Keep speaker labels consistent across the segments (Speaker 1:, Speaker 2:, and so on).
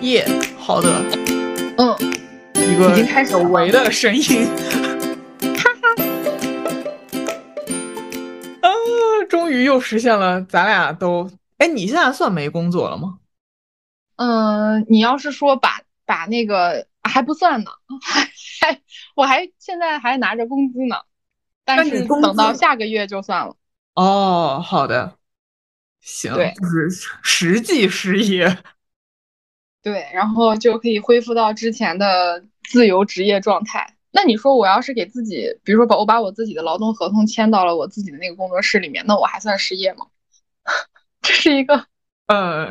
Speaker 1: 耶，好的，
Speaker 2: 嗯，
Speaker 1: 一个
Speaker 2: 已经开始
Speaker 1: 围的声音，哈哈，啊，终于又实现了，咱俩都，哎，你现在算没工作了吗？
Speaker 2: 嗯，你要是说把把那个还不算呢，还还我还现在还拿着工资呢，但是等到下个月就算了。
Speaker 1: 哦，好的，行，
Speaker 2: 对
Speaker 1: 就是实际失业。
Speaker 2: 对，然后就可以恢复到之前的自由职业状态。那你说我要是给自己，比如说把我把我自己的劳动合同签到了我自己的那个工作室里面，那我还算失业吗？这是一个
Speaker 1: 呃，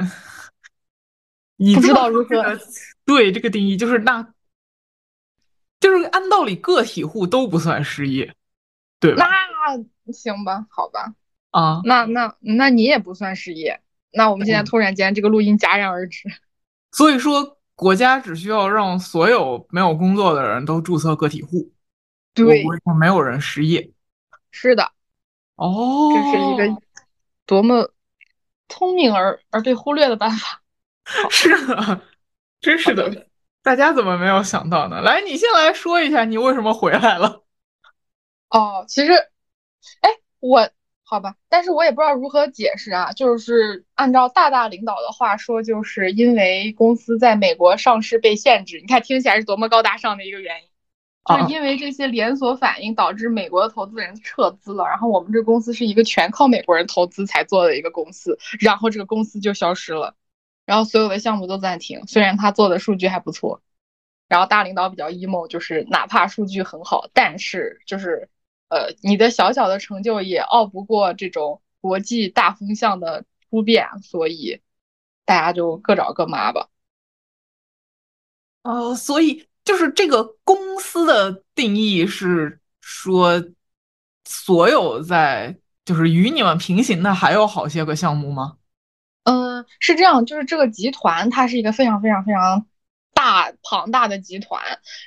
Speaker 1: 你
Speaker 2: 不知道如何
Speaker 1: 对这个定义，就是那，就是按道理个体户都不算失业，对吧？
Speaker 2: 那行吧，好吧，
Speaker 1: 啊，
Speaker 2: 那那那你也不算失业。那我们现在
Speaker 1: 嗯
Speaker 2: 突然间这个录音戛然而止。
Speaker 1: 所以说国家只需要让所有没有工作的人都注册个体户，
Speaker 2: 对
Speaker 1: 不，会说没有人失业。
Speaker 2: 是的，
Speaker 1: 哦，
Speaker 2: 这是一个多么聪明而而被忽略的办法。
Speaker 1: 是的，真是
Speaker 2: 好
Speaker 1: 的，大家怎么没有想到呢？来，你先来说一下你为什么回来了。
Speaker 2: 哦，其实，哎，我好吧，但是我也不知道如何解释啊。就是按照大大领导的话说，就是因为公司在美国上市被限制，你看听起来是多么高大上的一个原因。就是
Speaker 1: 啊
Speaker 2: 因为这些连锁反应导致美国的投资人撤资了，然后我们这公司是一个全靠美国人投资才做的一个公司，然后这个公司就消失了，然后所有的项目都暂停，虽然他做的数据还不错，然后大领导比较 emo，就是哪怕数据很好，但是就是呃你的小小的成就也拗不过这种国际大风向的突变，所以大家就各找各妈吧。
Speaker 1: 哦，所以就是这个公司的定义是说，所有在就是与你们平行的还有好些个项目吗？
Speaker 2: 嗯，是这样，就是这个集团它是一个非常非常非常大庞大的集团，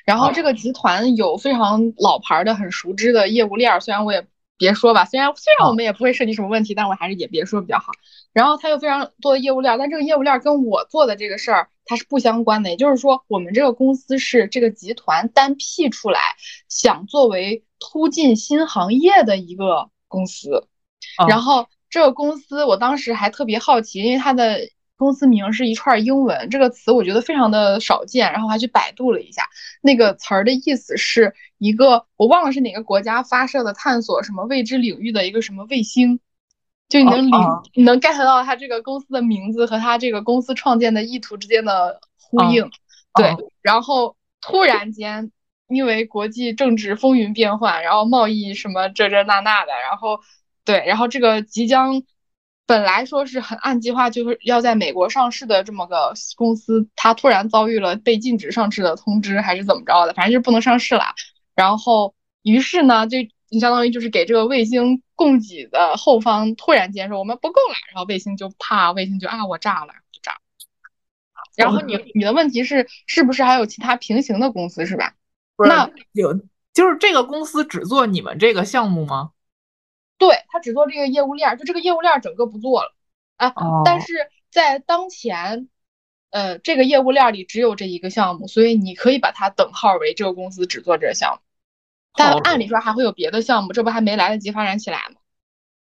Speaker 2: 然后这个集团有非常老牌儿的、很熟知的业务链儿，虽然我也别说吧，虽然虽然我们也不会涉及什么问题，但我还是也别说比较好。然后它有非常多的业务链儿，但这个业务链儿跟我做的这个事儿它是不相关的，也就是说，我们这个公司是这个集团单辟出来，想作为突进新行业的一个公司。
Speaker 1: 哦
Speaker 2: 然后这个公司，我当时还特别好奇，因为它的公司名是一串英文，这个词我觉得非常的少见，然后还去百度了一下，那个词儿的意思是一个我忘了是哪个国家发射的探索什么未知领域的一个什么卫星，就你能理、
Speaker 1: 哦
Speaker 2: 你能 get 到它这个公司的名字和它这个公司创建的意图之间的呼应，对，
Speaker 1: 哦
Speaker 2: 然后突然间。因为国际政治风云变幻，然后贸易什么这这那那的，然后对，然后这个即将本来说是很按计划就是要在美国上市的这么个公司，它突然遭遇了被禁止上市的通知，还是怎么着的，反正就是不能上市了。然后于是呢，就你相当于就是给这个卫星供给的后方突然间说我们不够了，然后卫星就怕，卫星就啊我炸了，就炸了。然后你你的问题是是不是还有其他平行的公司是吧？那
Speaker 1: 有就是这个公司只做你们这个项目吗？
Speaker 2: 对，他只做这个业务链儿，就这个业务链儿整个不做了。啊，
Speaker 1: 哦
Speaker 2: 但是在当前，呃，这个业务链儿里只有这一个项目，所以你可以把它等号为这个公司只做这个项目。但按理说还会有别的项目，这不还没来得及发展起来吗？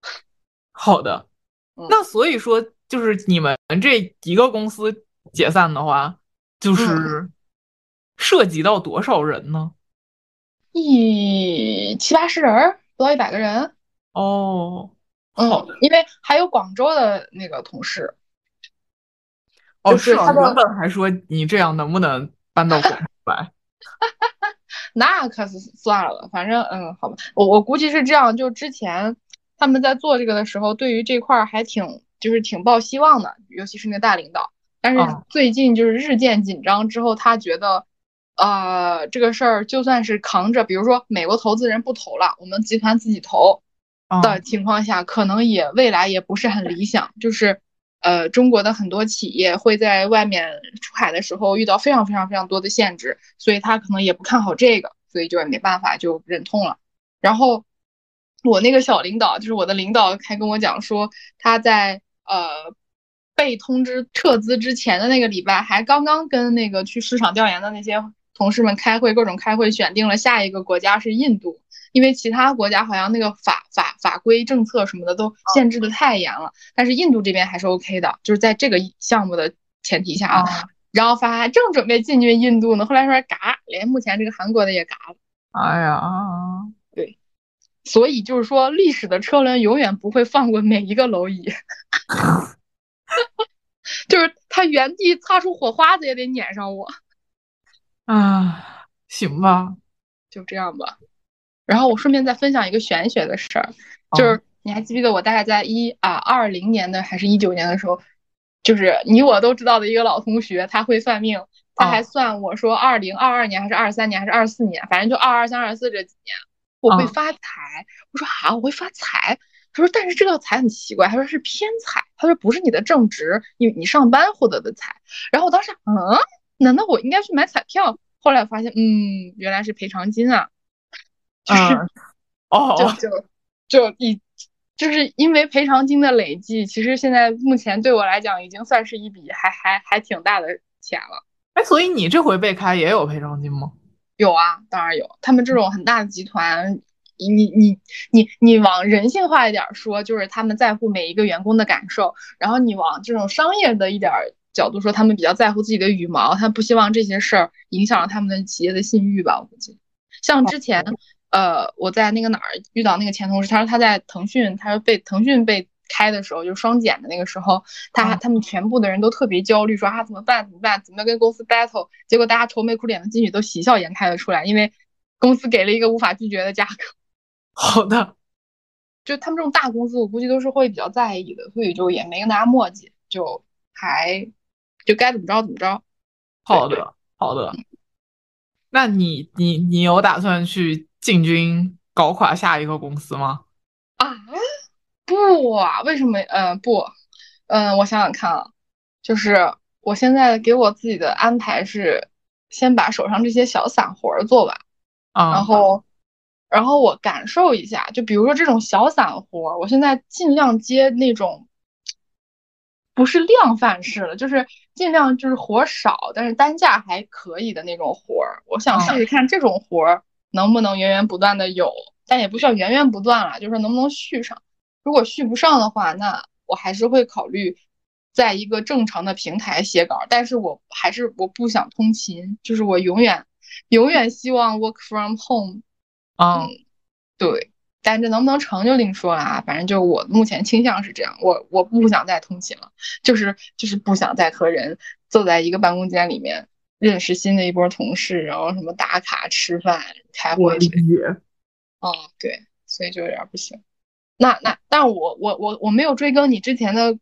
Speaker 1: 好的，
Speaker 2: 嗯
Speaker 1: 那所以说就是你们这一个公司解散的话，就是涉及到多少人呢？
Speaker 2: 一七八十人儿，不到一百个人。
Speaker 1: 哦，
Speaker 2: 嗯
Speaker 1: 好的，
Speaker 2: 因为还有广州的那个同事。
Speaker 1: 哦，
Speaker 2: 就是
Speaker 1: 啊，
Speaker 2: 他
Speaker 1: 原本还说你这样能不能搬到广州 来？
Speaker 2: 那可是算了，反正嗯，好吧，我我估计是这样，就之前他们在做这个的时候，对于这块儿还挺就是挺抱希望的，尤其是那个大领导。但是
Speaker 1: 哦
Speaker 2: 最近就是日渐紧张之后，他觉得，呃，这个事儿就算是扛着，比如说美国投资人不投了，我们集团自己投
Speaker 1: 啊
Speaker 2: 的情况下，可能也未来也不是很理想，就是。呃，中国的很多企业会在外面出海的时候遇到非常非常非常多的限制，所以他可能也不看好这个，所以就也没办法就忍痛了。然后我那个小领导，就是我的领导，还跟我讲说，他在呃被通知撤资之前的那个礼拜，还刚刚跟那个去市场调研的那些同事们开会，各种开会，选定了下一个国家是印度，因为其他国家好像那个法法法规政策什么的都限制的太严了，但是印度这边还是 OK 的，就是在这个项目的前提下啊。然后发现正准备进军印度呢，后来说嘎，连目前这个韩国的也嘎了。
Speaker 1: 哎呀，
Speaker 2: 对，所以就是说，历史的车轮永远不会放过每一个蝼蚁，就是他原地擦出火花子也得撵上我。
Speaker 1: 啊，行吧，
Speaker 2: 就这样吧。然后我顺便再分享一个玄学的事儿，就是你还记不记得我大概在一啊二零年的还是一九年的时候？就是你我都知道的一个老同学，他会算命，他还算我说二零二二年还是二三年还是二四年，反正就二二三二四这几年我会发财。我说啊，我会发财。他说，但是这个财很奇怪，他说是偏财，他说不是你的正职，你你上班获得的财。然后我当时嗯，难道我应该去买彩票？后来我发现，嗯，原来是赔偿金啊，就是
Speaker 1: 哦，
Speaker 2: 就就就一。就是因为赔偿金的累计，其实现在目前对我来讲已经算是一笔还还还挺大的钱了。
Speaker 1: 哎，所以你这回被开也有赔偿金吗？
Speaker 2: 有啊，当然有。他们这种很大的集团，你你你你往人性化一点说，就是他们在乎每一个员工的感受；然后你往这种商业的一点角度说，他们比较在乎自己的羽毛，他不希望这些事儿影响了他们的企业的信誉吧？我估计，像之前。呃，我在那个哪儿遇到那个前同事，他说他在腾讯，他说被腾讯被开的时候，就是双减的那个时候，他他们全部的人都特别焦虑，说啊怎么办怎么办，怎么跟公司 battle？结果大家愁眉苦脸的进去都喜笑颜开的出来，因为公司给了一个无法拒绝的价格。
Speaker 1: 好的，
Speaker 2: 就他们这种大公司，我估计都是会比较在意的，所以就也没跟大家墨迹，就还就该怎么着怎么着。
Speaker 1: 好的，好的。那你你你有打算去？进军搞垮下一个公司吗？
Speaker 2: 啊，不啊，为什么？嗯，不，嗯，我想想看啊，就是我现在给我自己的安排是，先把手上这些小散活做完，然后，然后我感受一下，就比如说这种小散活，我现在尽量接那种不是量贩式的，就是尽量就是活少，但是单价还可以的那种活儿，我想试试看这种活儿。能不能源源不断的有，但也不需要源源不断了，就是能不能续上。如果续不上的话，那我还是会考虑在一个正常的平台写稿。但是我还是我不想通勤，就是我永远永远希望 work from home。嗯，对，但这能不能成就另说了啊。反正就我目前倾向是这样，我我不想再通勤了，就是就是不想再和人坐在一个办公间里面。认识新的一波同事，然后什么打卡、吃饭、开会。
Speaker 1: 理解。
Speaker 2: 哦，对，所以就有点不行。那那，但我我我我没有追更你之前的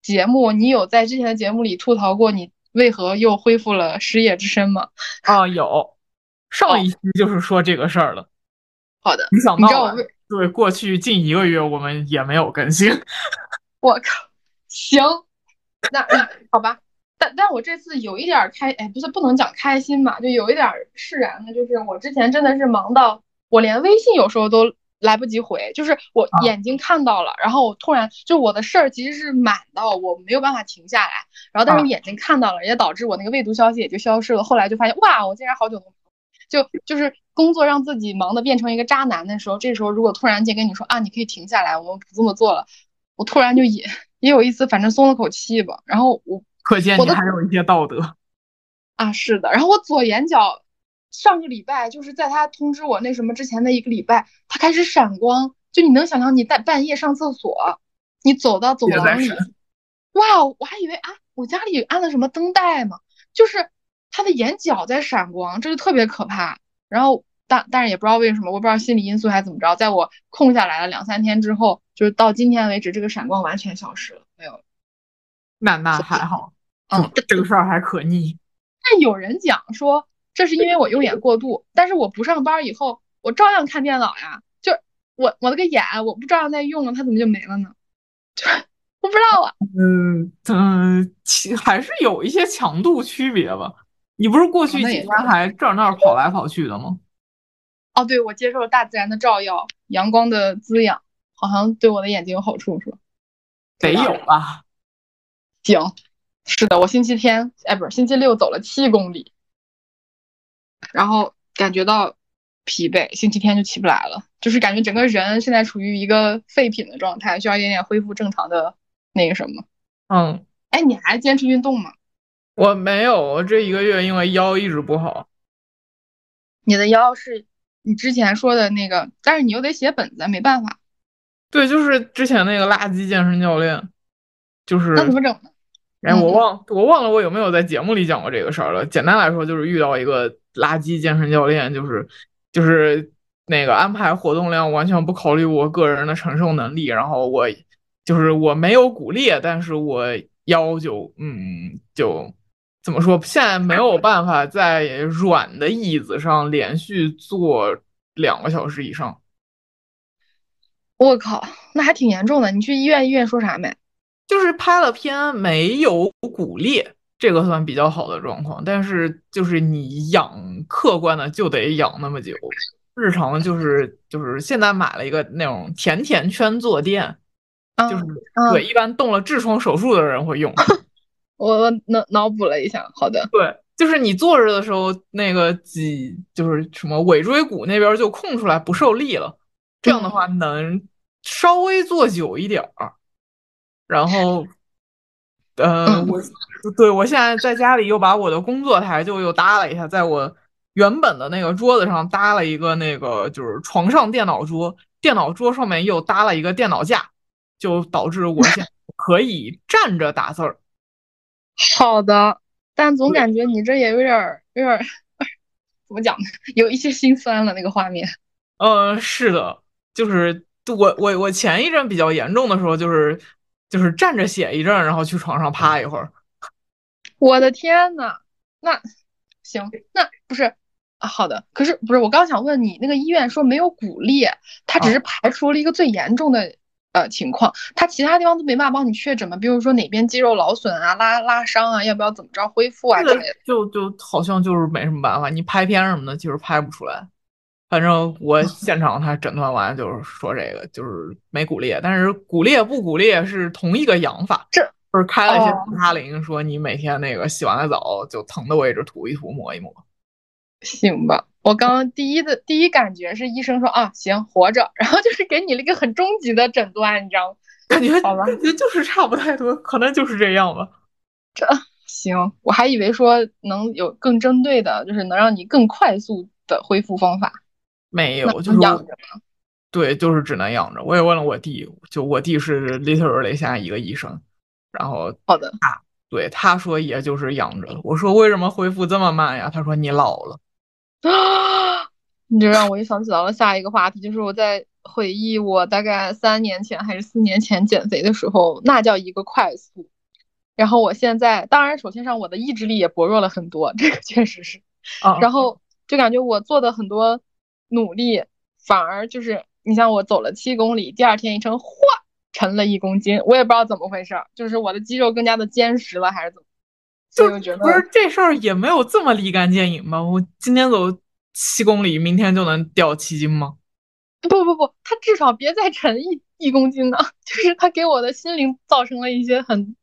Speaker 2: 节目，你有在之前的节目里吐槽过你为何又恢复了失业之身吗？
Speaker 1: 啊，有，上一期就是说这个事儿了。
Speaker 2: 好的，
Speaker 1: 没想到，对，过去近一个月我们也没有更新。
Speaker 2: 我靠，行，那那好吧。但但我这次有一点开，哎，不是不能讲开心吧，就有一点释然的，就是我之前真的是忙到我连微信有时候都来不及回，就是我眼睛看到了，然后我突然就我的事儿其实是满到我没有办法停下来，然后但是我眼睛看到了，也导致我那个未读消息也就消失了。后来就发现哇，我竟然好久都就就是工作让自己忙的变成一个渣男的时候，这时候如果突然间跟你说啊，你可以停下来，我们不这么做了，我突然就也也有一丝反正松了口气吧，然后我。
Speaker 1: 可见你还有一些道德
Speaker 2: 啊，是的。然后我左眼角上个礼拜就是在他通知我那什么之前的一个礼拜，他开始闪光。就你能想象你在半夜上厕所，你走到走廊里，哇，我还以为啊，我家里安了什么灯带吗？就是他的眼角在闪光，这就特别可怕。然后但但是也不知道为什么，我不知道心理因素还是怎么着，在我空下来了两三天之后，就是到今天为止，这个闪光完全消失了，没有。
Speaker 1: 那那还好，嗯，这个事儿还可逆。
Speaker 2: 但有人讲说，这是因为我用眼过度，但是我不上班以后，我照样看电脑呀。就我我那个眼，我不照样在用了，它怎么就没了呢？就我不知道啊。
Speaker 1: 嗯嗯，其还是有一些强度区别吧。你不是过去几天还这儿那儿跑来跑去的吗？
Speaker 2: 哦，对，我接受了大自然的照耀，阳光的滋养，好像对我的眼睛有好处，是吧？
Speaker 1: 得有吧。
Speaker 2: 行，是的，我星期天哎，不是星期六走了七公里，然后感觉到疲惫，星期天就起不来了，就是感觉整个人现在处于一个废品的状态，需要一点点恢复正常的那个什么。
Speaker 1: 嗯，
Speaker 2: 哎，你还坚持运动吗？
Speaker 1: 我没有，我这一个月因为腰一直不好。
Speaker 2: 你的腰是你之前说的那个，但是你又得写本子，没办法。
Speaker 1: 对，就是之前那个垃圾健身教练，就是
Speaker 2: 那怎么整呢？
Speaker 1: 哎，我忘我忘了我有没有在节目里讲过这个事儿了。简单来说，就是遇到一个垃圾健身教练，就是就是那个安排活动量完全不考虑我个人的承受能力，然后我就是我没有骨裂，但是我腰就嗯就怎么说，现在没有办法在软的椅子上连续坐两个小时以上。
Speaker 2: 我靠，那还挺严重的。你去医院，医院说啥没？
Speaker 1: 就是拍了片，没有骨裂，这个算比较好的状况。但是就是你养，客观的就得养那么久。日常就是就是现在买了一个那种甜甜圈坐垫，就是对，一般动了痔疮手术的人会用。
Speaker 2: 我脑脑补了一下，好的，
Speaker 1: 对，就是你坐着的时候，那个脊就是什么尾椎骨那边就空出来，不受力了。这样的话能稍微坐久一点儿。然后，呃，我对我现在在家里又把我的工作台就又搭了一下，在我原本的那个桌子上搭了一个那个就是床上电脑桌，电脑桌上面又搭了一个电脑架，就导致我现 在可以站着打字儿。
Speaker 2: 好的，但总感觉你这也有点有点 怎么讲呢？有一些心酸了那个画面。
Speaker 1: 呃，是的，就是我我我前一阵比较严重的时候就是。就是站着写一阵，然后去床上趴一会儿。
Speaker 2: 我的天呐，那行，那不是啊？好的，可是不是？我刚想问你，那个医院说没有骨裂，他只是排除了一个最严重的呃情况，他其他地方都没办法帮你确诊吗？比如说哪边肌肉劳损啊、拉拉伤啊，要不要怎么着恢复啊之类的？
Speaker 1: 就就好像就是没什么办法，你拍片什么的，其实拍不出来。反正我现场他诊断完就是说这个就是没骨裂，但是骨裂不骨裂是同一个养法，
Speaker 2: 这
Speaker 1: 就是开了一些普他林，说你每天那个洗完了澡就疼的位置涂一涂抹一抹，
Speaker 2: 行吧？我刚刚第一的第一感觉是医生说啊行活着，然后就是给你了一个很终极的诊断，你知道吗？
Speaker 1: 感觉
Speaker 2: 好吧，
Speaker 1: 感觉就是差不太多，可能就是这样吧。
Speaker 2: 这行，我还以为说能有更针对的，就是能让你更快速的恢复方法。
Speaker 1: 没有，就是对，就是只能养着。我也问了我弟，就我弟是 literally 现在一个医生，然后
Speaker 2: 好的，
Speaker 1: 他对他说也就是养着。我说为什么恢复这么慢呀？他说你老了
Speaker 2: 啊！你这让我又想起到了下一个话题，就是我在回忆我大概三年前还是四年前减肥的时候，那叫一个快速。然后我现在，当然首先上我的意志力也薄弱了很多，这个确实是。然后就感觉我做的很多。努力反而就是你像我走了七公里，第二天一称，嚯，沉了一公斤，我也不知道怎么回事，就是我的肌肉更加的坚实了，还是怎么？就觉得
Speaker 1: 不是这事儿也没有这么立竿见影吧？我今天走七公里，明天就能掉七斤吗？
Speaker 2: 不不不，他至少别再沉一一公斤呢，就是他给我的心灵造成了一些很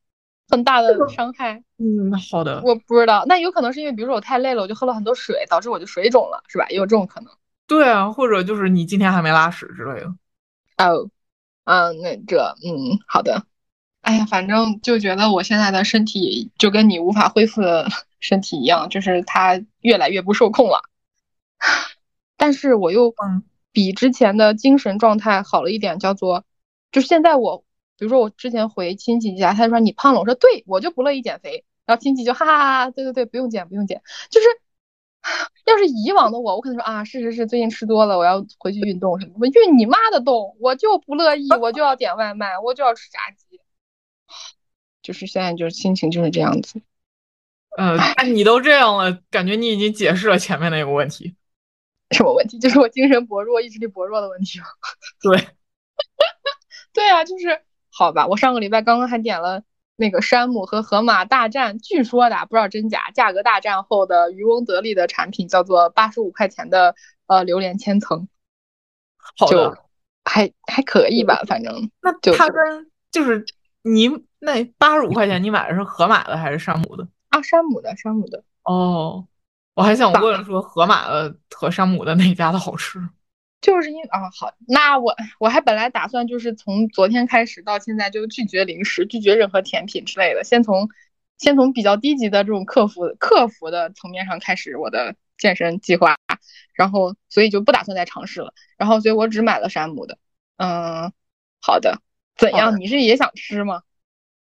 Speaker 2: 很大的伤害。
Speaker 1: 嗯，好的，
Speaker 2: 我不知道，那有可能是因为比如说我太累了，我就喝了很多水，导致我就水肿了，是吧？也有这种可能。
Speaker 1: 对啊，或者就是你今天还没拉屎之类的。
Speaker 2: 哦，嗯，那这，嗯，好的。哎呀，反正就觉得我现在的身体就跟你无法恢复的 身体一样，就是它越来越不受控了。但是我又比之前的精神状态好了一点，叫做，就现在我，比如说我之前回亲戚家，他说你胖了，我说对，我就不乐意减肥，然后亲戚就哈哈哈，对对对，不用减不用减，就是。要是以往的我，我可能说啊，是是是，最近吃多了，我要回去运动什么。我运你妈的动，我就不乐意，我就要点外卖，我就要吃炸鸡。就是现在就是心情就是这样子。
Speaker 1: 嗯，你都这样了，感觉你已经解释了前面那个问题。
Speaker 2: 什么问题？就是我精神薄弱、意志力薄弱的问题吗？
Speaker 1: 对，
Speaker 2: 对啊，就是好吧。我上个礼拜刚刚还点了。那个山姆和河马大战，据说的不知道真假，价格大战后的渔翁得利的产品叫做八十五块钱的呃榴莲千层，
Speaker 1: 好的，
Speaker 2: 还还可以吧，反正
Speaker 1: 那它跟就是你那八十五块钱你买的是河马的还是山姆的？
Speaker 2: 啊，山姆的，山姆的。
Speaker 1: 哦，我还想问说河马的和山姆的哪家的好吃？
Speaker 2: 就是因啊好，那我我还本来打算就是从昨天开始到现在就拒绝零食，拒绝任何甜品之类的，先从先从比较低级的这种克服克服的层面上开始我的健身计划，然后所以就不打算再尝试了，然后所以我只买了山姆的。嗯，好的，怎样？你是也想吃吗？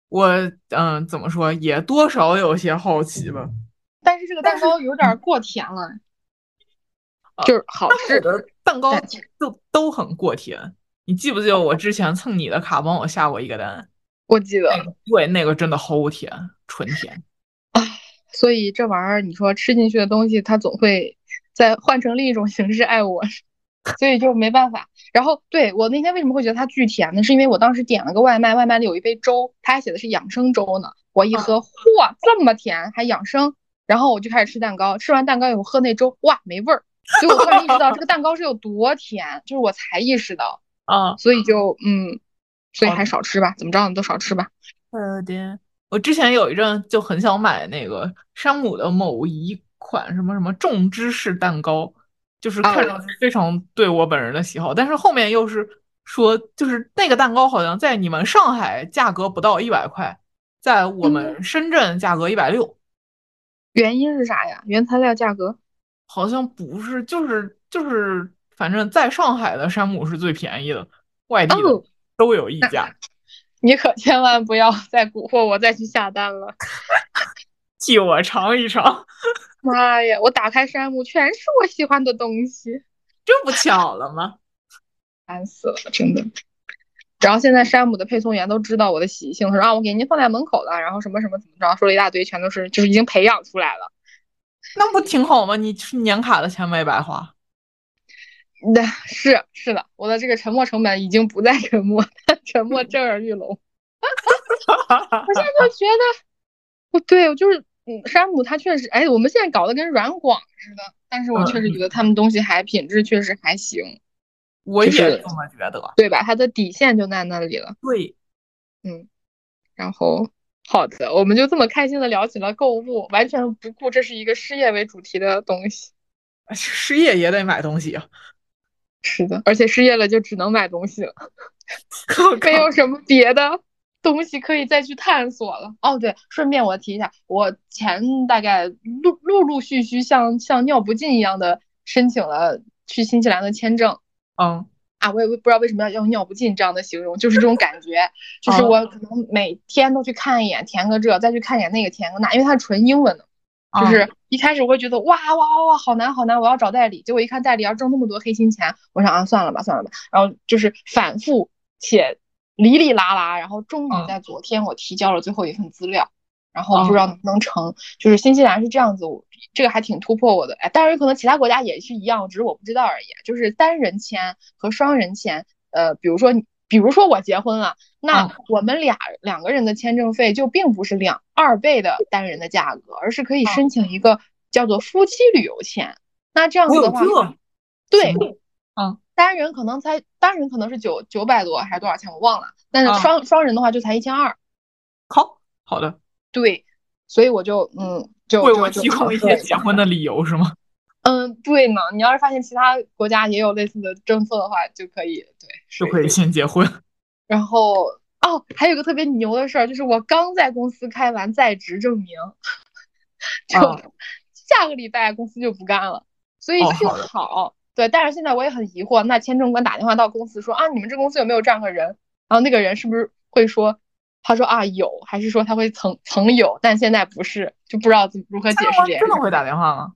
Speaker 1: 我嗯，怎么说也多少有些好奇吧。
Speaker 2: 但是这个蛋糕有点过甜了，就是好吃
Speaker 1: 的蛋糕就都很过甜。你记不记得我之前蹭你的卡帮我下过一个单？
Speaker 2: 我记得，
Speaker 1: 对，那个真的齁甜，纯甜。
Speaker 2: 啊，所以这玩意儿，你说吃进去的东西，它总会再换成另一种形式爱我。所以就没办法。然后对我那天为什么会觉得它巨甜呢？是因为我当时点了个外卖，外卖里有一杯粥，它还写的是养生粥呢。我一喝，嚯，这么甜，还养生。然后我就开始吃蛋糕，吃完蛋糕以后喝那粥，哇，没味儿。所以我突然意识到这个蛋糕是有多甜，就是我才意识到
Speaker 1: 啊。
Speaker 2: 所以就嗯，所以还少吃吧，怎么着你都少吃吧。
Speaker 1: 好的，我之前有一阵就很想买那个山姆的某一款什么什么重芝士蛋糕。就是看上去非常对我本人的喜好，但是后面又是说，就是那个蛋糕好像在你们上海价格不到一百块，在我们深圳价格一百六。
Speaker 2: 原因是啥呀？原材料价格？
Speaker 1: 好像不是，就是就是，反正在上海的山姆是最便宜的，外地的都有溢价。
Speaker 2: 你可千万不要再蛊惑我再去下单了，
Speaker 1: 替我尝一尝。
Speaker 2: 妈呀！我打开山姆，全是我喜欢的东西，
Speaker 1: 这不巧了吗？
Speaker 2: 烦死了，真的。然后现在山姆的配送员都知道我的习性，他说啊，我给您放在门口了，然后什么什么怎么着，说了一大堆，全都是就是已经培养出来了。
Speaker 1: 那不挺好吗？你年卡的钱没白花。
Speaker 2: 那是是的，我的这个沉没成本已经不再沉默，沉默震耳欲聋。我现在就觉得，不对，我就是。嗯，山姆他确实，哎，我们现在搞得跟软广似的，但是我确实觉得他们东西还品质确实还行，
Speaker 1: 我也这么觉得，
Speaker 2: 对吧？它的底线就在那里了。
Speaker 1: 对，
Speaker 2: 嗯，然后好的，我们就这么开心的聊起了购物，完全不顾这是一个失业为主题的东西。
Speaker 1: 失业也得买东西啊。
Speaker 2: 是的，而且失业了就只能买东西了，没有什么别的。东西可以再去探索了哦。对，顺便我提一下，我前大概陆陆陆续续像像尿不尽一样的申请了去新西兰的签证。
Speaker 1: 嗯
Speaker 2: 啊，我也不知道为什么要用尿不尽这样的形容，就是这种感觉，就是我可能每天都去看一眼，填个这，再去看一眼那个，填个那，因为它是纯英文的。就是一开始我会觉得哇哇哇哇好难好难，我要找代理，结果一看代理要挣那么多黑心钱，我想啊算了吧算了吧，然后就是反复且。哩哩啦啦，然后终于在昨天我提交了最后一份资料，然后不知道能不能成。就是新西兰是这样子，我这个还挺突破我的。哎，当然有可能其他国家也是一样，只是我不知道而已。就是单人签和双人签，呃，比如说你，比如说我结婚了，那我们俩两个人的签证费就并不是两二倍的单人的价格，而是可以申请一个叫做夫妻旅游签。那这样子的话，对，
Speaker 1: 嗯。
Speaker 2: 单人可能才单人可能是九九百多还是多少钱我忘了，但是双双人的话就才一千二。
Speaker 1: 好好的，
Speaker 2: 对，所以我就嗯就
Speaker 1: 为我提供一些结婚的理由是吗？
Speaker 2: 嗯，对呢。你要是发现其他国家也有类似的政策的话，就可以对，
Speaker 1: 就可以先结婚。
Speaker 2: 然后哦，还有个特别牛的事儿，就是我刚在公司开完在职证明，就下个礼拜公司就不干了，所以幸好。对，但是现在我也很疑惑，那签证官打电话到公司说啊，你们这公司有没有这样的人？然后那个人是不是会说，他说啊有，还是说他会曾曾有，但现在不是，就不知道怎如何解释这件
Speaker 1: 真的会打电话吗？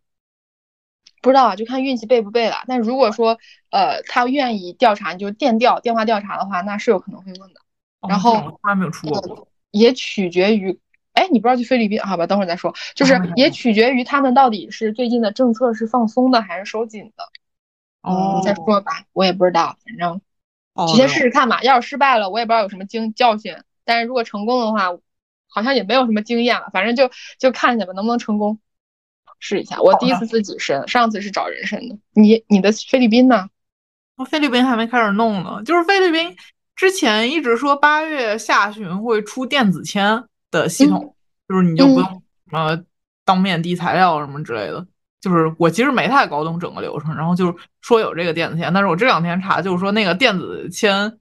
Speaker 2: 不知道啊，就看运气背不背了。但如果说呃他愿意调查，就电调电话调查的话，那是有可能会问的。然后从
Speaker 1: 来没有出过。
Speaker 2: 也取决于，哎，你不知道去菲律宾？好吧，等会儿再说。就是 也取决于他们到底是最近的政策是放松的还是收紧的。
Speaker 1: 哦，
Speaker 2: 你再说吧，我也不知道，反正直接试试看吧。要是失败了，我也不知道有什么经教训。但是如果成功的话，好像也没有什么经验了。反正就就看一下吧，能不能成功，试一下。我第一次自己申，上次是找人申的。你你的菲律宾呢？
Speaker 1: 我菲律宾还没开始弄呢，就是菲律宾之前一直说八月下旬会出电子签的系统，就是你就不用呃当面递材料什么之类的。就是我其实没太搞懂整个流程，然后就是说有这个电子签，但是我这两天查就是说那个电子签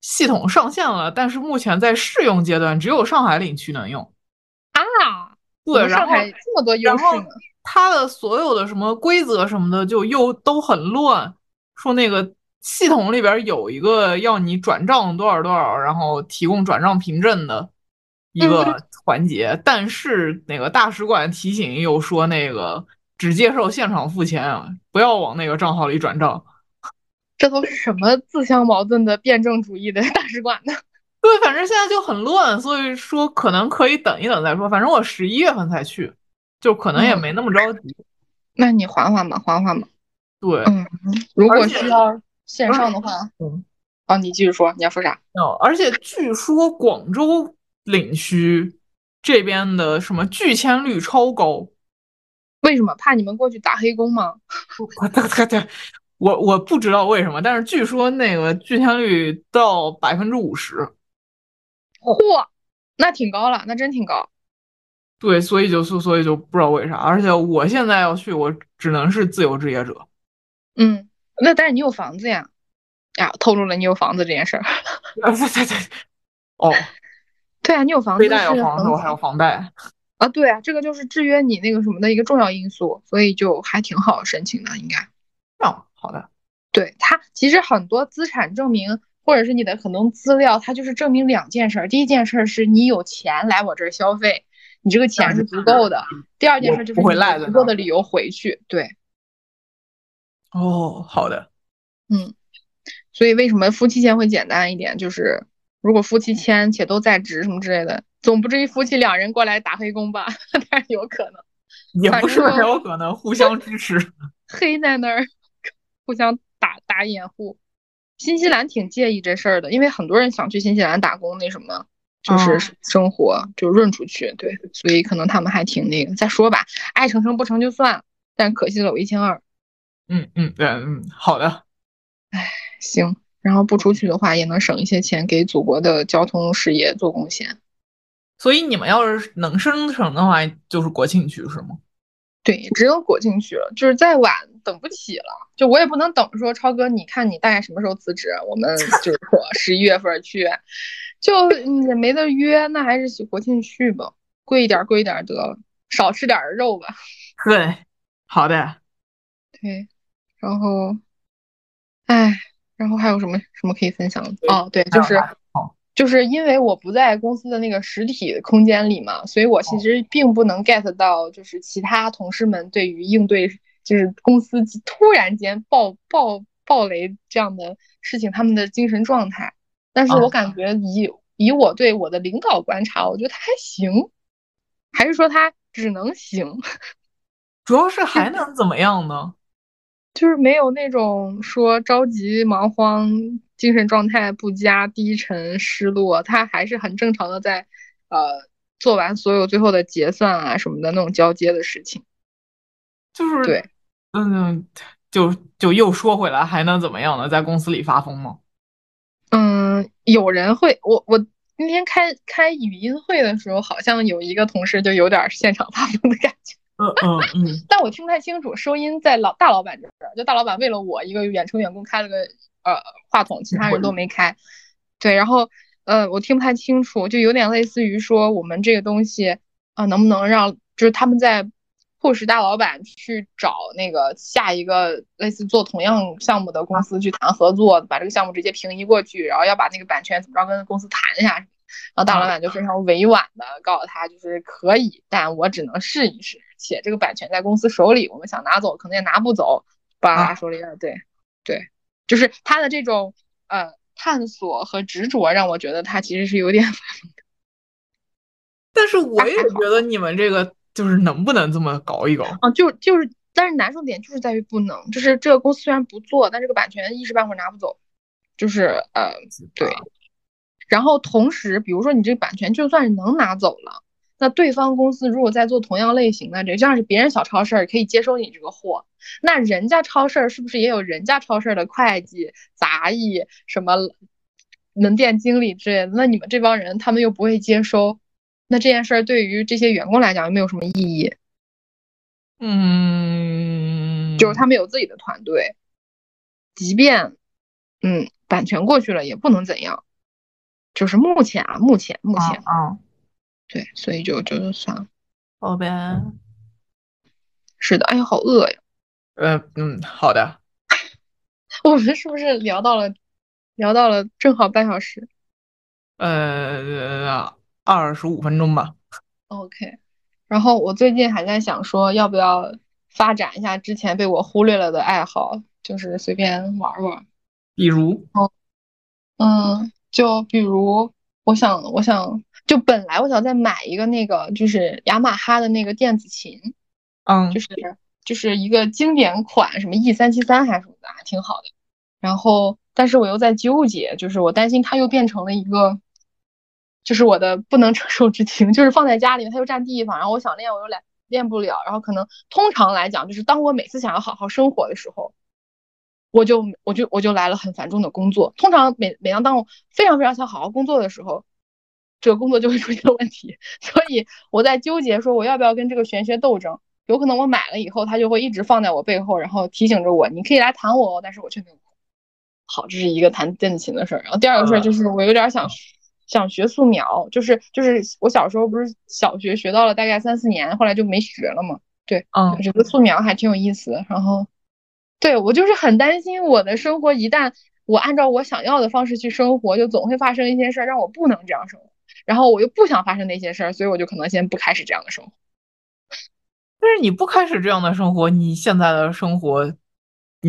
Speaker 1: 系统上线了，但是目前在试用阶段，只有上海领区能用
Speaker 2: 啊。
Speaker 1: 对，
Speaker 2: 上海这么多优势呢？
Speaker 1: 它的所有的什么规则什么的就又都很乱，说那个系统里边有一个要你转账多少多少，然后提供转账凭证的一个环节，但是那个大使馆提醒又说那个。只接受现场付钱啊！不要往那个账号里转账。
Speaker 2: 这都是什么自相矛盾的辩证主义的大使馆呢？
Speaker 1: 对，反正现在就很乱，所以说可能可以等一等再说。反正我十一月份才去，就可能也没那么着急。
Speaker 2: 那你缓缓吧，缓缓吧。
Speaker 1: 对，
Speaker 2: 嗯，如果需要线上的话，嗯，哦，你继续说，你要说啥？
Speaker 1: 哦，而且据说广州领区这边的什么拒签率超高。
Speaker 2: 为什么怕你们过去打黑工吗？
Speaker 1: 我对对，我我不知道为什么，但是据说那个拒签率到百分之五十，
Speaker 2: 嚯，那挺高了，那真挺高。
Speaker 1: 对，所以就所所以就不知道为啥，而且我现在要去，我只能是自由职业者。
Speaker 2: 嗯，那但是你有房子呀？呀，透露了你有房子这件事儿。
Speaker 1: 对对对，哦，
Speaker 2: 对啊，你有房子，
Speaker 1: 非但有房子，我还有房贷。
Speaker 2: 啊，对啊，这个就是制约你那个什么的一个重要因素，所以就还挺好申请的，应该。
Speaker 1: 哦，好的。
Speaker 2: 对它其实很多资产证明或者是你的很多资料，它就是证明两件事。第一件事是你有钱来我这儿消费，你这个钱是足够的。第二件事就是有足够的理由回去。对。
Speaker 1: 哦，好的。
Speaker 2: 嗯，所以为什么夫妻签会简单一点？就是如果夫妻签且都在职什么之类的。总不至于夫妻两人过来打黑工吧？但是有可能，
Speaker 1: 也不是没有可能，互相支持，
Speaker 2: 黑在那儿，互相打打掩护。新西兰挺介意这事儿的，因为很多人想去新西兰打工，那什么，就是生活就润出去，对，所以可能他们还挺那个。再说吧，爱成成不成就算了，但可惜了我一千二。
Speaker 1: 嗯嗯嗯嗯，好的。
Speaker 2: 哎，行，然后不出去的话，也能省一些钱，给祖国的交通事业做贡献。
Speaker 1: 所以你们要是能生成的话，就是国庆去是吗？
Speaker 2: 对，只有国庆去了，就是再晚等不起了。就我也不能等说超哥，你看你大概什么时候辞职？我们就是 说十一月份去，就也没得约，那还是国庆去吧，贵一点贵一点得了，少吃点肉吧。
Speaker 1: 对，好的。
Speaker 2: 对，然后，哎，然后还有什么什么可以分享的？哦，对，就是。就是因为我不在公司的那个实体空间里嘛，所以我其实并不能 get 到，就是其他同事们对于应对就是公司突然间爆爆爆雷这样的事情，他们的精神状态。但是我感觉以以我对我的领导观察，我觉得他还行，还是说他只能行？
Speaker 1: 主要是还能怎么样呢？
Speaker 2: 就是没有那种说着急忙慌。精神状态不佳、低沉、失落，他还是很正常的在，呃，做完所有最后的结算啊什么的那种交接的事情，
Speaker 1: 就是
Speaker 2: 对，
Speaker 1: 嗯，就就又说回来，还能怎么样呢？在公司里发疯吗？
Speaker 2: 嗯，有人会，我我今天开开语音会的时候，好像有一个同事就有点现场发疯的感觉，
Speaker 1: 嗯嗯嗯，
Speaker 2: 但我听不太清楚，收音在老大老板这儿，就大老板为了我一个远程员工开了个。呃，话筒其他人都没开，对，然后呃，我听不太清楚，就有点类似于说我们这个东西啊，能不能让就是他们在迫使大老板去找那个下一个类似做同样项目的公司去谈合作，把这个项目直接平移过去，然后要把那个版权怎么着跟公司谈一下，然后大老板就非常委婉的告诉他，就是可以，但我只能试一试，且这个版权在公司手里，我们想拿走可能也拿不走，巴拉说了一下，对对。就是他的这种呃探索和执着，让我觉得他其实是有点。
Speaker 1: 但是我也觉得你们这个就是能不能这么搞一搞
Speaker 2: 啊？就就是，但是难受点就是在于不能，就是这个公司虽然不做，但这个版权一时半会儿拿不走，就是呃对。然后同时，比如说你这个版权就算是能拿走了。那对方公司如果在做同样类型的，这像是别人小超市可以接收你这个货，那人家超市是不是也有人家超市的会计、杂役什么门店经理之类的，那你们这帮人他们又不会接收，那这件事儿对于这些员工来讲又没有什么意义。
Speaker 1: 嗯，
Speaker 2: 就是他们有自己的团队，即便嗯版权过去了也不能怎样。就是目前啊，目前目前
Speaker 1: 啊，
Speaker 2: 对，所以就就算了。
Speaker 1: 好呗。
Speaker 2: 是的，哎呀，好饿呀。
Speaker 1: 嗯嗯，好的。
Speaker 2: 我们是不是聊到了聊到了正好半小时？
Speaker 1: 呃，二十五分钟吧。
Speaker 2: OK。然后我最近还在想说，要不要发展一下之前被我忽略了的爱好，就是随便玩玩。
Speaker 1: 比如？
Speaker 2: 哦，嗯。就比如，我想，我想，就本来我想再买一个那个，就是雅马哈的那个电子琴，
Speaker 1: 嗯，
Speaker 2: 就是就是一个经典款，什么 E 三七三还是什么的，还挺好的。然后，但是我又在纠结，就是我担心它又变成了一个，就是我的不能承受之轻，就是放在家里它又占地方，然后我想练我又来练不了，然后可能通常来讲，就是当我每次想要好好生活的时候。我就我就我就来了很繁重的工作。通常每每当当我非常非常想好好工作的时候，这个工作就会出现问题。所以我在纠结说我要不要跟这个玄学斗争。有可能我买了以后，它就会一直放在我背后，然后提醒着我，你可以来弹我，但是我却没有。好，这是一个弹电子琴的事儿。然后第二个事儿就是我有点想想学素描，就是就是我小时候不是小学学到了大概三四年，后来就没学了嘛。对，
Speaker 1: 嗯，
Speaker 2: 觉得素描还挺有意思的。然后。对我就是很担心，我的生活一旦我按照我想要的方式去生活，就总会发生一些事儿让我不能这样生活，然后我又不想发生那些事儿，所以我就可能先不开始这样的生活。
Speaker 1: 但是你不开始这样的生活，你现在的生活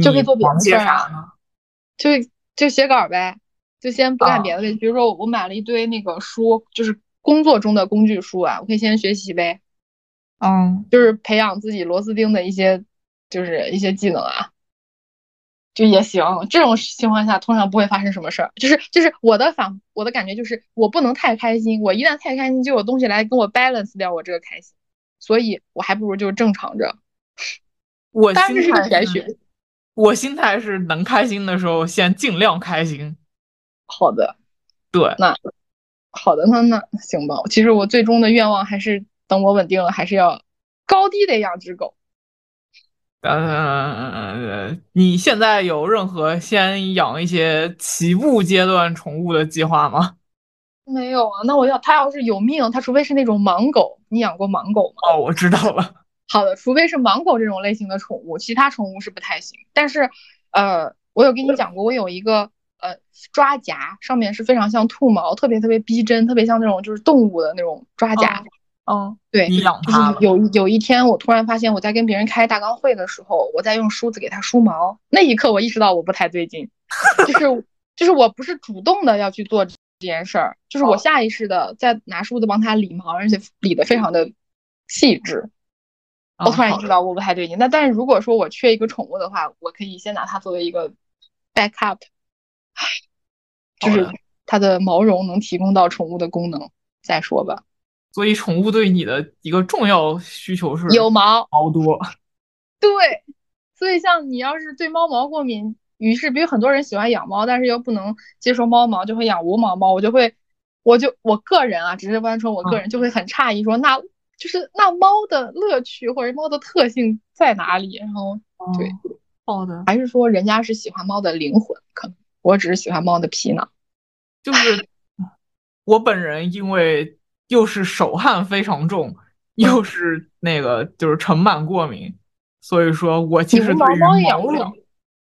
Speaker 2: 就可以做别的
Speaker 1: 事儿啊，
Speaker 2: 就就写稿呗，就先不干别的。比如说我买了一堆那个书，就是工作中的工具书啊，我可以先学习呗。
Speaker 1: 嗯，
Speaker 2: 就是培养自己螺丝钉的一些，就是一些技能啊。就也行，这种情况下通常不会发生什么事儿。就是就是我的反我的感觉就是我不能太开心，我一旦太开心就有东西来跟我 balance 掉我这个开心，所以我还不如就正常着。
Speaker 1: 我
Speaker 2: 当然是个玄
Speaker 1: 学，我心态是能开心的时候先尽量开心。
Speaker 2: 好的，
Speaker 1: 对，
Speaker 2: 那好的，那那行吧。其实我最终的愿望还是等我稳定了，还是要高低得养只狗。
Speaker 1: 呃，你现在有任何先养一些起步阶段宠物的计划吗？
Speaker 2: 没有啊，那我要它要是有命，它除非是那种盲狗，你养过盲狗吗？
Speaker 1: 哦，我知道了。
Speaker 2: 好的，除非是盲狗这种类型的宠物，其他宠物是不太行。但是，呃，我有跟你讲过，我有一个呃抓夹，上面是非常像兔毛，特别特别逼真，特别像那种就是动物的那种抓夹。
Speaker 1: 嗯，
Speaker 2: 对，
Speaker 1: 你养
Speaker 2: 它有有一天，我突然发现我在跟别人开大纲会的时候，我在用梳子给它梳毛。那一刻，我意识到我不太对劲，就是就是我不是主动的要去做这件事儿，就是我下意识的在拿梳子帮它理毛，而且理的非常的细致。我突然意识到我不太对劲。那但是如果说我缺一个宠物的话，我可以先拿它作为一个 backup，就是它的毛绒能提供到宠物的功能再说吧。
Speaker 1: 所以，宠物对你的一个重要需求是
Speaker 2: 有毛
Speaker 1: 毛多。
Speaker 2: 对，所以像你要是对猫毛过敏，于是比如很多人喜欢养猫，但是又不能接受猫毛，就会养无毛猫。我就会，我就我个人啊，只是单纯我个人就会很诧异，说那就是那猫的乐趣或者猫的特性在哪里？然后对，
Speaker 1: 好的，
Speaker 2: 还是说人家是喜欢猫的灵魂？可能我只是喜欢猫的皮囊。
Speaker 1: 就是我本人因为。又是手汗非常重，又是那个就是尘螨过敏，所以说我其实对于毛茸，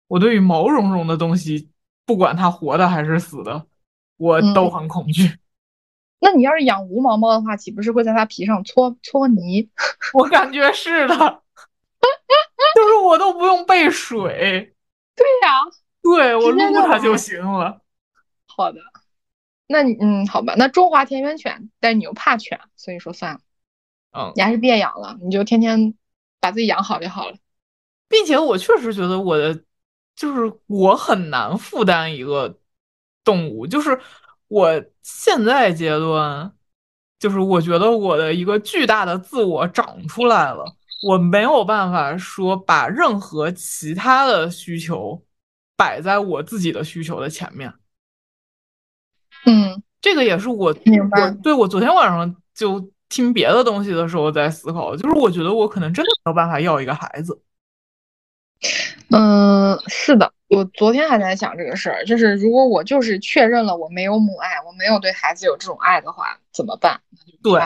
Speaker 1: 我对于毛茸茸的东西，不管它活的还是死的，我都很恐惧。
Speaker 2: 那你要是养无毛猫的话，岂不是会在它皮上搓搓泥？
Speaker 1: 我感觉是的，就是我都不用备水。
Speaker 2: 对呀，
Speaker 1: 对我撸它就行了。
Speaker 2: 好的。那你嗯，好吧，那中华田园犬，但是你又怕犬，所以说算了，
Speaker 1: 嗯，
Speaker 2: 你还是别养了，你就天天把自己养好就好了。
Speaker 1: 并且我确实觉得我的就是我很难负担一个动物，就是我现在阶段，就是我觉得我的一个巨大的自我长出来了，我没有办法说把任何其他的需求摆在我自己的需求的前面。
Speaker 2: 嗯，
Speaker 1: 这个也是我
Speaker 2: 明白。
Speaker 1: 我对我昨天晚上就听别的东西的时候在思考，就是我觉得我可能真的没有办法要一个孩子。
Speaker 2: 嗯，是的，我昨天还在想这个事儿，就是如果我就是确认了我没有母爱，我没有对孩子有这种爱的话，怎么办？
Speaker 1: 对，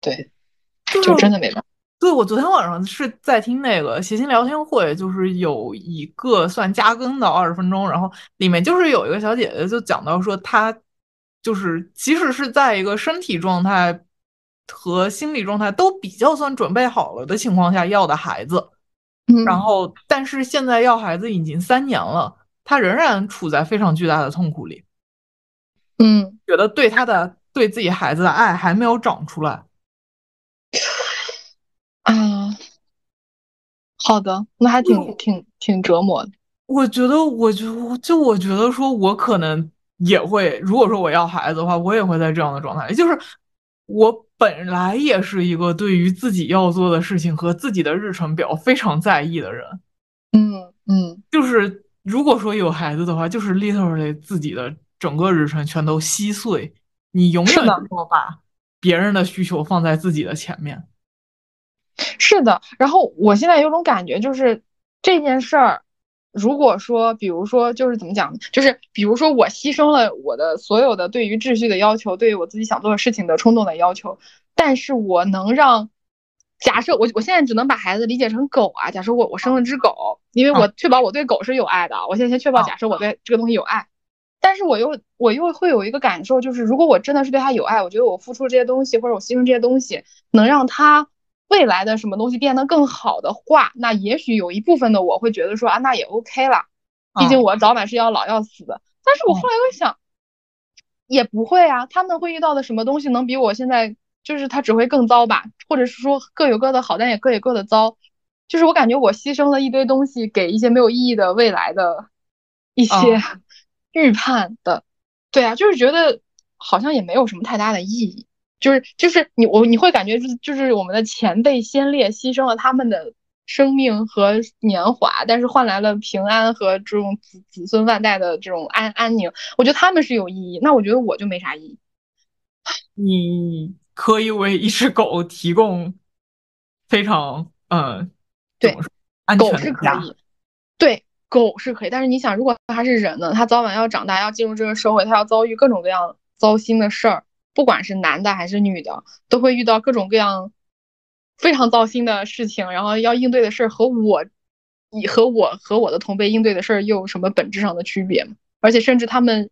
Speaker 2: 对，就真的没办法。
Speaker 1: 对，我昨天晚上是在听那个谐星聊天会，就是有一个算加更的二十分钟，然后里面就是有一个小姐姐就讲到说，她就是即使是在一个身体状态和心理状态都比较算准备好了的情况下要的孩子，然后但是现在要孩子已经三年了，她仍然处在非常巨大的痛苦里，
Speaker 2: 嗯，
Speaker 1: 觉得对她的对自己孩子的爱还没有长出来。
Speaker 2: 啊，好的，那还挺挺挺折磨的。
Speaker 1: 我觉得，我就就我觉得说，我可能也会，如果说我要孩子的话，我也会在这样的状态里。就是我本来也是一个对于自己要做的事情和自己的日程表非常在意的人。
Speaker 2: 嗯嗯，
Speaker 1: 就是如果说有孩子的话，就是 literally 自己的整个日程全都稀碎，你永远能够把别人的需求放在自己的前面。
Speaker 2: 是的，然后我现在有种感觉，就是这件事儿，如果说，比如说，就是怎么讲，就是比如说，我牺牲了我的所有的对于秩序的要求，对于我自己想做的事情的冲动的要求，但是我能让，假设我我现在只能把孩子理解成狗啊，假设我我生了只狗，因为我确保我对狗是有爱的，我现在先确保假设我对这个东西有爱，但是我又我又会有一个感受，就是如果我真的是对他有爱，我觉得我付出这些东西或者我牺牲这些东西，能让它。未来的什么东西变得更好的话，那也许有一部分的我会觉得说啊，那也 OK 了，毕竟我早晚是要老要死的。但是我后来又想，也不会啊，他们会遇到的什么东西能比我现在就是他只会更糟吧？或者是说各有各的好，但也各有各的糟。就是我感觉我牺牲了一堆东西给一些没有意义的未来的一些 预判的，对啊，就是觉得好像也没有什么太大的意义。就是就是你我你会感觉就是就是我们的前辈先烈牺牲了他们的生命和年华，但是换来了平安和这种子子孙万代的这种安安宁。我觉得他们是有意义，那我觉得我就没啥意义。
Speaker 1: 你可以为一只狗提供非常嗯，
Speaker 2: 对，狗
Speaker 1: 是
Speaker 2: 可以，对，狗是可以。但是你想，如果它是人呢？它早晚要长大，要进入这个社会，它要遭遇各种各样糟心的事儿。不管是男的还是女的，都会遇到各种各样非常糟心的事情，然后要应对的事儿和我，你和我和我的同辈应对的事儿又有什么本质上的区别吗？而且甚至他们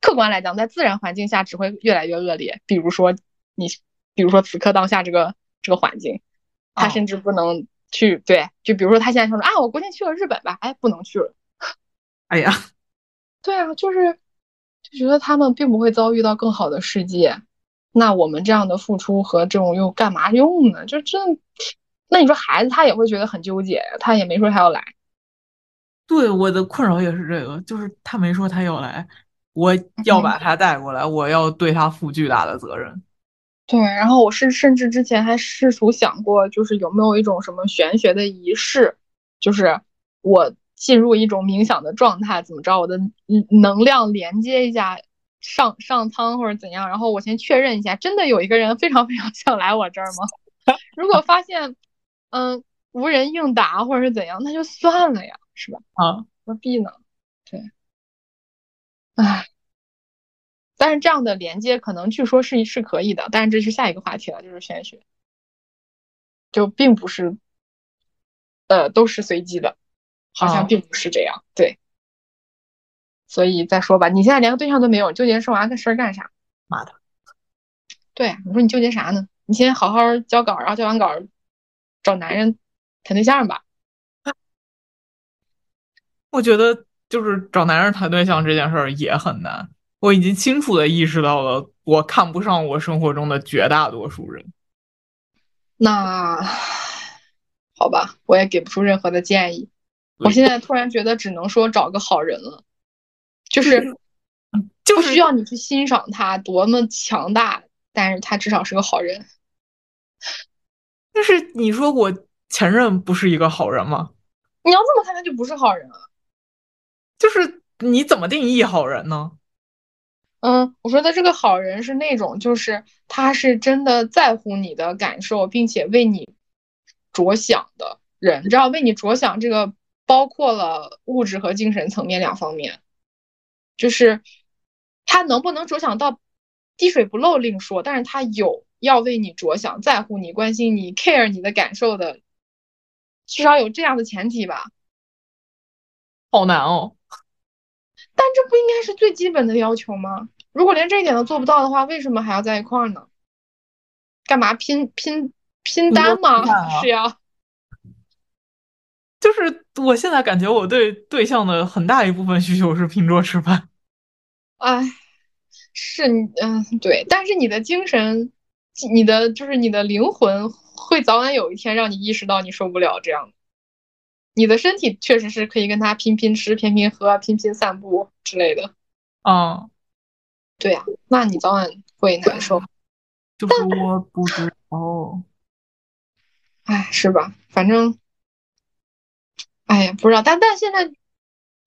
Speaker 2: 客观来讲，在自然环境下只会越来越恶劣。比如说你，比如说此刻当下这个这个环境，他甚至不能去对，就比如说他现在说说啊，我国庆去了日本吧，哎，不能去了。
Speaker 1: 哎呀，
Speaker 2: 对啊，就是。就觉得他们并不会遭遇到更好的世界，那我们这样的付出和这种又干嘛用呢？就真，那你说孩子他也会觉得很纠结，他也没说他要来。
Speaker 1: 对，我的困扰也是这个，就是他没说他要来，我要把他带过来，我要对他负巨大的责任。
Speaker 2: 对，然后我是甚至之前还试图想过，就是有没有一种什么玄学的仪式，就是我。进入一种冥想的状态，怎么着？我的能量连接一下上上苍或者怎样？然后我先确认一下，真的有一个人非常非常想来我这儿吗？如果发现嗯无人应答或者是怎样，那就算了呀，是吧？
Speaker 1: 啊，
Speaker 2: 何必呢？对，唉，但是这样的连接可能据说是是可以的，但是这是下一个话题了，就是玄学，就并不是呃都是随机的。好像并不是这样，对，所以再说吧，你现在连个对象都没有，纠结生娃的事儿干啥？
Speaker 1: 妈的，
Speaker 2: 对，我说你纠结啥呢？你先好好交稿，然后交完稿找男人谈对象吧。
Speaker 1: 我觉得就是找男人谈对象这件事儿也很难，我已经清楚的意识到了，我看不上我生活中的绝大多数人。
Speaker 2: 那好吧，我也给不出任何的建议。我现在突然觉得只能说找个好人了，就是
Speaker 1: 不
Speaker 2: 需要你去欣赏他多么强大，但是他至少是个好人。
Speaker 1: 就是你说我前任不是一个好人吗？
Speaker 2: 你要这么看，他就不是好人了。
Speaker 1: 就是你怎么定义好人呢？
Speaker 2: 嗯，我说的这个好人是那种，就是他是真的在乎你的感受，并且为你着想的人。你知道，为你着想这个包括了物质和精神层面两方面，就是他能不能着想到滴水不漏另说，但是他有要为你着想、在乎你、关心你、care 你的感受的，至少有这样的前提吧。
Speaker 1: 好难哦。
Speaker 2: 但这不应该是最基本的要求吗？如果连这一点都做不到的话，为什么还要在一块儿呢？干嘛拼拼拼单吗？是呀，
Speaker 1: 就是我现在感觉我对对象的很大一部分需求是拼桌吃饭。
Speaker 2: 哎，是你嗯对，但是你的精神，你的就是你的灵魂，会早晚有一天让你意识到你受不了这样。你的身体确实是可以跟他拼拼吃、拼拼喝、拼拼散步之类的。
Speaker 1: 嗯。
Speaker 2: 对呀，那你早晚会难受。
Speaker 1: 就是我不知道，
Speaker 2: 哎，是吧？反正，哎呀，不知道。但但现在，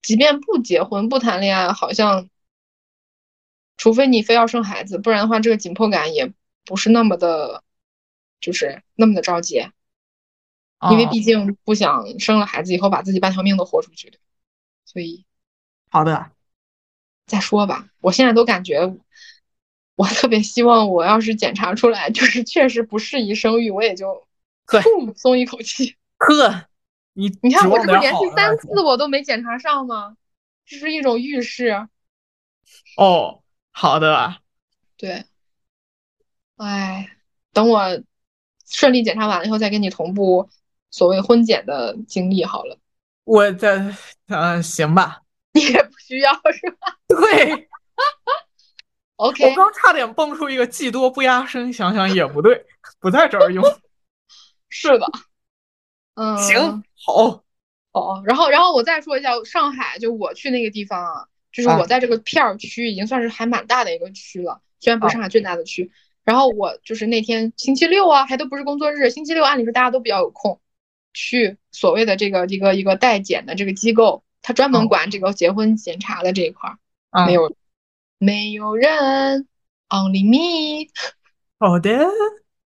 Speaker 2: 即便不结婚、不谈恋爱，好像，除非你非要生孩子，不然的话，这个紧迫感也不是那么的，就是那么的着急。因为毕竟不想生了孩子以后把自己半条命都豁出去，所以，
Speaker 1: 好的。
Speaker 2: 再说吧，我现在都感觉，我特别希望我要是检查出来就是确实不适宜生育，我也就，
Speaker 1: 呵，
Speaker 2: 松一口气。
Speaker 1: 呵，你
Speaker 2: 你看我这不连续三次我都没检查上吗？这是一种预示。
Speaker 1: 哦，好的。
Speaker 2: 对。哎，等我顺利检查完了以后再跟你同步所谓婚检的经历好了。
Speaker 1: 我在，嗯，行吧。
Speaker 2: 你也不需要是吧？
Speaker 1: 对
Speaker 2: ，OK。
Speaker 1: 我刚差点蹦出一个“技多不压身”，想想也不对，不在这儿用。
Speaker 2: 是的，嗯，
Speaker 1: 行，好，
Speaker 2: 好。然后，然后我再说一下上海，就我去那个地方啊，就是我在这个片儿区已经算是还蛮大的一个区了，虽然不是上海最大的区。然后我就是那天星期六啊，还都不是工作日，星期六按理说大家都比较有空，去所谓的这个一个一个代检的这个机构。他专门管这个结婚检查的这一块儿，没有，没有人，Only me。
Speaker 1: 好的，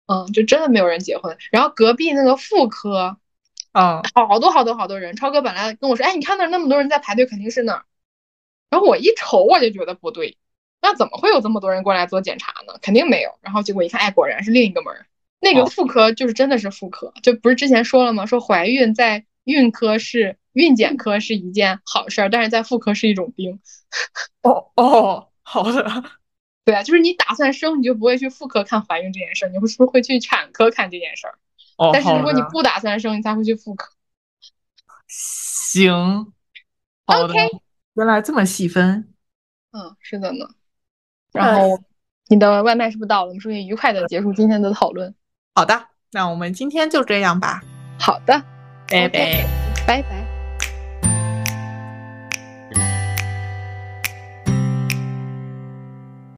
Speaker 2: 嗯，就真的没有人结婚。然后隔壁那个妇科，
Speaker 1: 啊，
Speaker 2: 好多好多好多人。超哥本来跟我说，哎，你看那那么多人在排队，肯定是那儿。然后我一瞅，我就觉得不对，那怎么会有这么多人过来做检查呢？肯定没有。然后结果一看，哎，果然是另一个门儿。那个妇科就是真的是妇科，就不是之前说了吗？说怀孕在孕科是。孕检科是一件好事儿，但是在妇科是一种病。
Speaker 1: 哦哦，好的，
Speaker 2: 对啊，就是你打算生，你就不会去妇科看怀孕这件事儿，你会是不是会去产科看这件事儿？
Speaker 1: 哦，
Speaker 2: 但是如果你不打算生，你才会去妇科。
Speaker 1: 行，OK，原来这么细分。
Speaker 2: 嗯，是的呢。然后你的外卖是不是到了？我们是不是愉快的结束今天的讨论。
Speaker 1: 好的，那我们今天就这样吧。
Speaker 2: 好的，
Speaker 1: 拜拜，
Speaker 2: 拜拜。